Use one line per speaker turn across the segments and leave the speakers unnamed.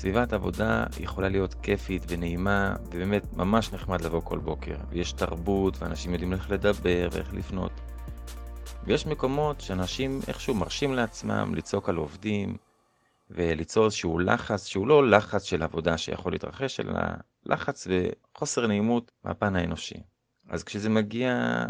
סביבת עבודה יכולה להיות כיפית ונעימה, ובאמת ממש נחמד לבוא כל בוקר. ויש תרבות, ואנשים יודעים איך לדבר ואיך לפנות. ויש מקומות שאנשים איכשהו מרשים לעצמם לצעוק על עובדים, וליצור איזשהו לחץ, שהוא לא לחץ של עבודה שיכול להתרחש, אלא לחץ וחוסר נעימות מהפן האנושי. אז כשזה מגיע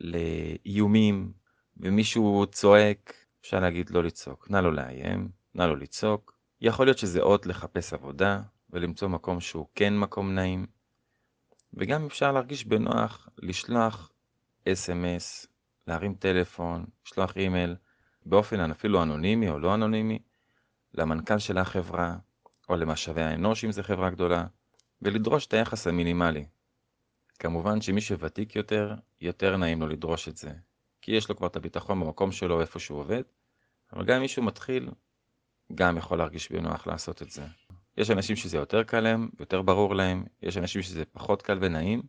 לאיומים, ומישהו צועק, אפשר להגיד לא לצעוק, נא לא לאיים, נא לא לצעוק. יכול להיות שזה אות לחפש עבודה, ולמצוא מקום שהוא כן מקום נעים. וגם אפשר להרגיש בנוח לשלוח אס.אם.אס, להרים טלפון, לשלוח אימייל, באופן אפילו אנונימי או לא אנונימי, למנכ"ל של החברה, או למשאבי האנוש אם זו חברה גדולה, ולדרוש את היחס המינימלי. כמובן שמי שוותיק יותר, יותר נעים לו לדרוש את זה, כי יש לו כבר את הביטחון במקום שלו איפה שהוא עובד, אבל גם אם מישהו מתחיל, גם יכול להרגיש בנוח לעשות את זה. יש אנשים שזה יותר קל להם, יותר ברור להם, יש אנשים שזה פחות קל ונעים,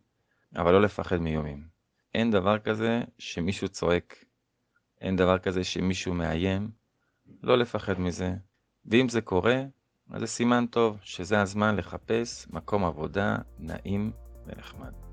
אבל לא לפחד מאיומים. אין דבר כזה שמישהו צועק, אין דבר כזה שמישהו מאיים, לא לפחד מזה. ואם זה קורה, אז זה סימן טוב שזה הזמן לחפש מקום עבודה נעים ונחמד.